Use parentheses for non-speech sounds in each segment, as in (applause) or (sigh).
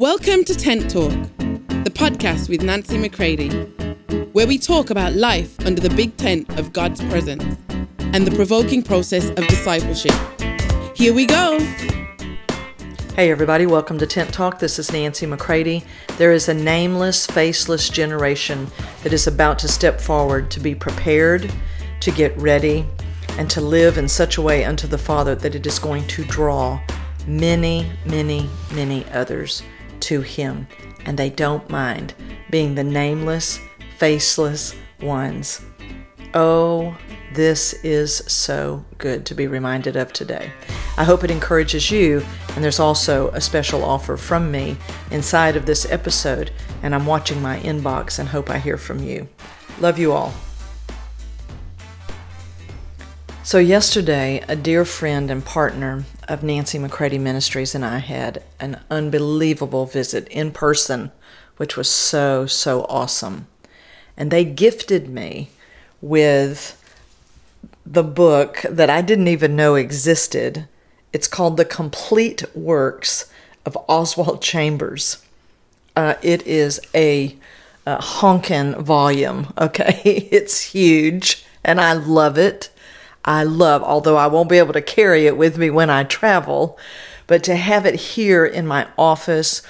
Welcome to Tent Talk, the podcast with Nancy McCready, where we talk about life under the big tent of God's presence and the provoking process of discipleship. Here we go. Hey, everybody, welcome to Tent Talk. This is Nancy McCready. There is a nameless, faceless generation that is about to step forward to be prepared, to get ready, and to live in such a way unto the Father that it is going to draw many, many, many others to Him. And they don't mind being the nameless, faceless ones. Oh, this is so good to be reminded of today. I hope it encourages you, and there's also a special offer from me inside of this episode, and I'm watching my inbox and hope I hear from you. Love you all. So, yesterday, a dear friend and partner of Nancy McCready Ministries and I had an unbelievable visit in person, which was so, so awesome. And they gifted me with the book that I didn't even know existed. It's called The Complete Works of Oswald Chambers. Uh, it is a, a honkin' volume, okay? (laughs) It's huge and I love it. I love, although I won't be able to carry it with me when I travel, but to have it here in my office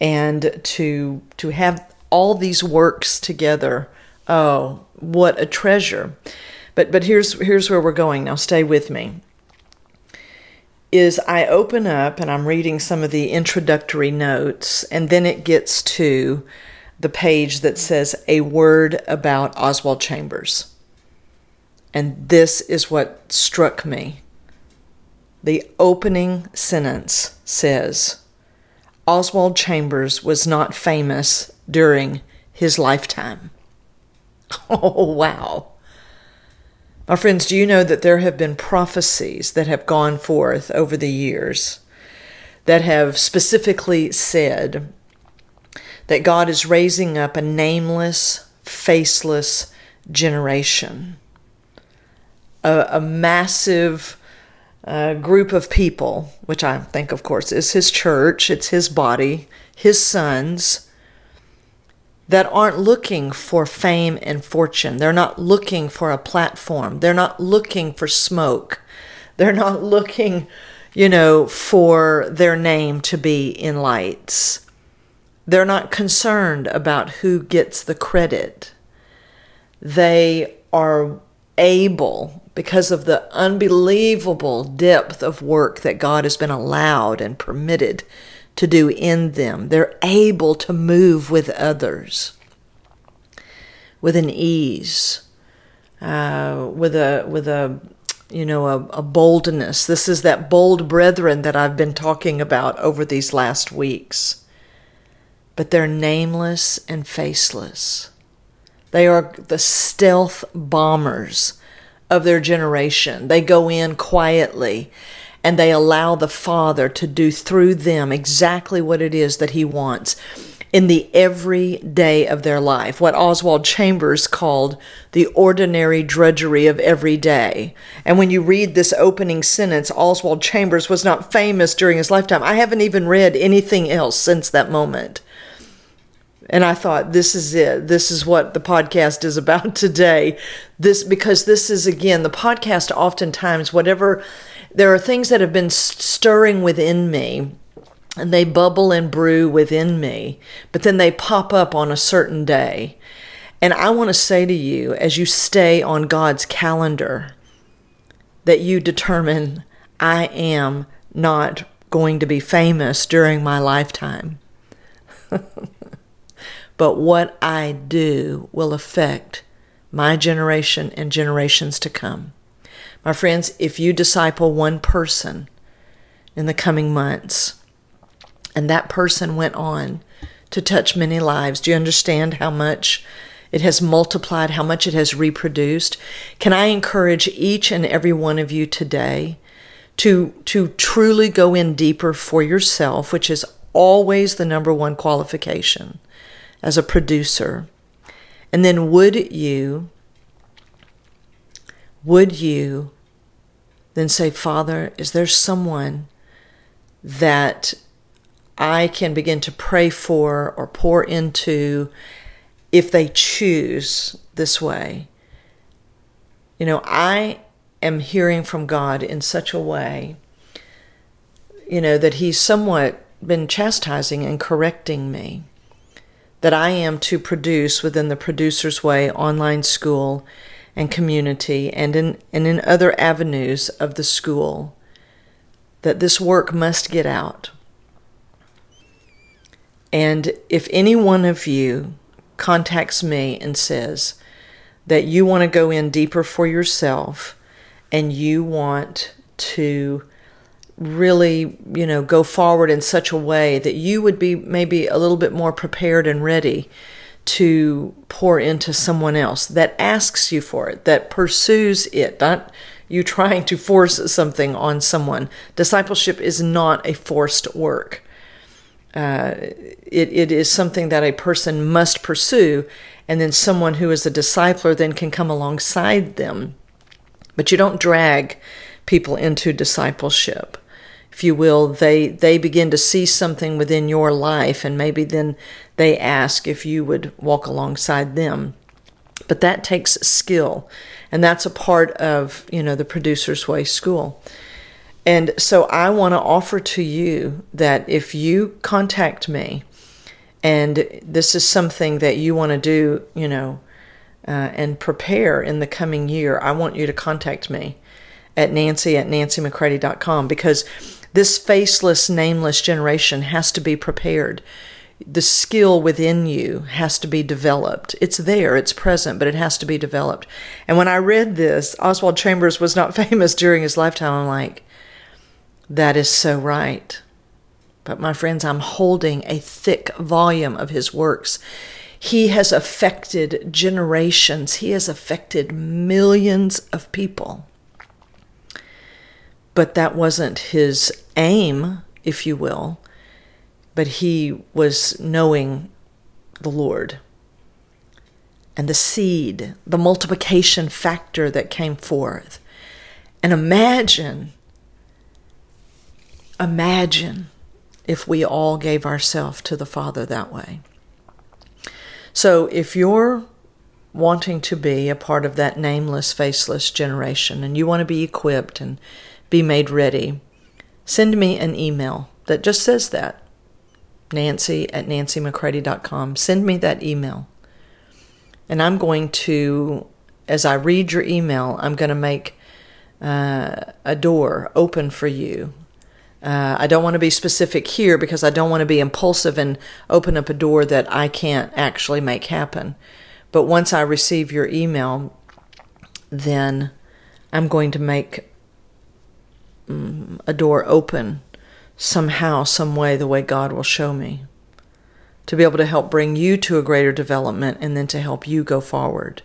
and to to have all these works together, oh, what a treasure. But but here's here's where we're going. Now stay with me. Is I open up and I'm reading some of the introductory notes and then it gets to the page that says a word about Oswald Chambers. And this is what struck me. The opening sentence says Oswald Chambers was not famous during his lifetime. (laughs) Oh, wow. My friends, do you know that there have been prophecies that have gone forth over the years that have specifically said that God is raising up a nameless, faceless generation? A, a massive uh, group of people, which I think, of course, is his church, it's his body, his sons that aren't looking for fame and fortune. They're not looking for a platform. They're not looking for smoke. They're not (laughs) looking, you know, for their name to be in lights. They're not concerned about who gets the credit. They are able, because of the unbelievable depth of work that God has been allowed and permitted to do in them. They're able to move with others with an ease, uh, with a with a you know a, a boldness. This is that bold brethren that I've been talking about over these last weeks. But they're nameless and faceless. They are the stealth bombers of their generation. They go in quietly and they allow the Father to do through them exactly what it is that He wants in the everyday of their life, what Oswald Chambers called the ordinary drudgery of every day. And when you read this opening sentence, Oswald Chambers was not famous during his lifetime. I haven't even read anything else since that moment. And I thought, this is it. This is what the podcast is about (laughs) today. This, because this is, again, the podcast oftentimes, whatever there are things that have been stirring within me and they bubble and brew within me, but then they pop up on a certain day. And I want to say to you, as you stay on God's calendar, that you determine, I am not going to be famous during my lifetime. (laughs) but what I do will affect my generation and generations to come. My friends, if you disciple one person in the coming months, and that person went on to touch many lives, do you understand how much it has multiplied, how much it has reproduced? Can I encourage each and every one of you today to, to truly go in deeper for yourself, which is always the number one qualification as a producer? And then would you would you then say, Father, is there someone that I can begin to pray for or pour into if they choose this way. You know, I am hearing from God in such a way, you know, that He's somewhat been chastising and correcting me. That I am to produce within the Producer's Way online school and community and in, and in other avenues of the school, that this work must get out. And if any one of you contacts me and says that you want to go in deeper for yourself and you want to really, you know, go forward in such a way that you would be maybe a little bit more prepared and ready to pour into someone else that asks you for it, that pursues it, not you trying to force something on someone. Discipleship is not a forced work. Uh, it, it is something that a person must pursue, and then someone who is a discipler then can come alongside them. But you don't drag people into discipleship if you will, they they begin to see something within your life, and maybe then they ask if you would walk alongside them. But that takes skill, and that's a part of you know the Producer's Way School. And so I want to offer to you that if you contact me, and this is something that you want to do, you know, uh, and prepare in the coming year, I want you to contact me at nancy at nancymccready.com because this faceless, nameless generation has to be prepared. The skill within you has to be developed. It's there, it's present, but it has to be developed. And when I read this, Oswald Chambers was not (laughs) famous during his lifetime. I'm like, that is so right. But my friends, I'm holding a thick volume of his works. He has affected generations, he has affected millions of people but that wasn't his aim, if you will. But he was knowing the Lord. And the seed, the multiplication factor that came forth. And imagine, imagine if we all gave ourselves to the Father that way. So if you're wanting to be a part of that nameless, faceless generation and you want to be equipped and be made ready, send me an email that just says that. Nancy at nancymccready.com. Send me that email. And I'm going to, as I read your email, I'm going to make uh, a door open for you. Uh, I don't want to be specific here because I don't want to be impulsive and open up a door that I can't actually make happen. But once I receive your email, then I'm going to make a door open somehow, some way, the way God will show me. To be able to help bring you to a greater development and then to help you go forward.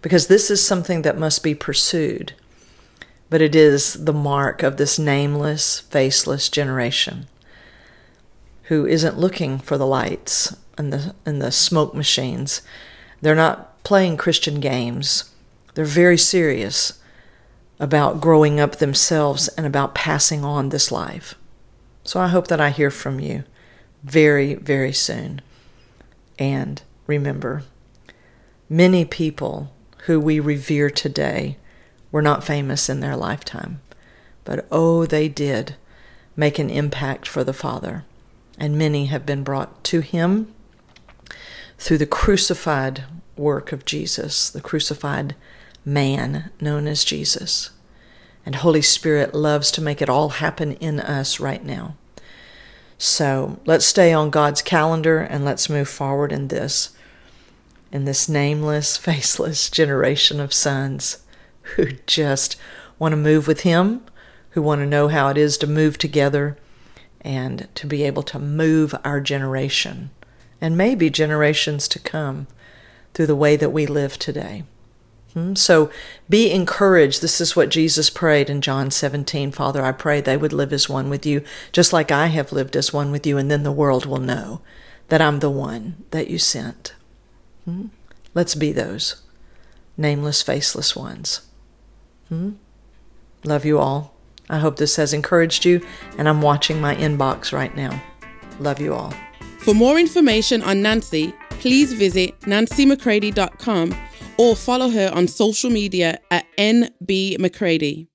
Because this is something that must be pursued. But it is the mark of this nameless, faceless generation who isn't looking for the lights and the, and the smoke machines. They're not playing Christian games. They're very serious about growing up themselves and about passing on this life. So I hope that I hear from you very, very soon. And remember, many people who we revere today were not famous in their lifetime, but oh, they did make an impact for the Father. And many have been brought to Him through the crucified work of Jesus, the crucified man known as Jesus. And Holy Spirit loves to make it all happen in us right now. So let's stay on God's calendar and let's move forward in this, in this nameless, (laughs) faceless generation of sons who just want to move with Him, who want to know how it is to move together and to be able to move our generation and maybe generations to come through the way that we live today. Hmm? So be encouraged. This is what Jesus prayed in John 17. Father, I pray they would live as one with you, just like I have lived as one with you, and then the world will know that I'm the one that you sent. Hmm? Let's be those nameless, faceless ones. Hmm? Love you all. I hope this has encouraged you, and I'm watching my inbox right now. Love you all. For more information on Nancy, please visit nancymccready.com or follow her on social media at NB McCready.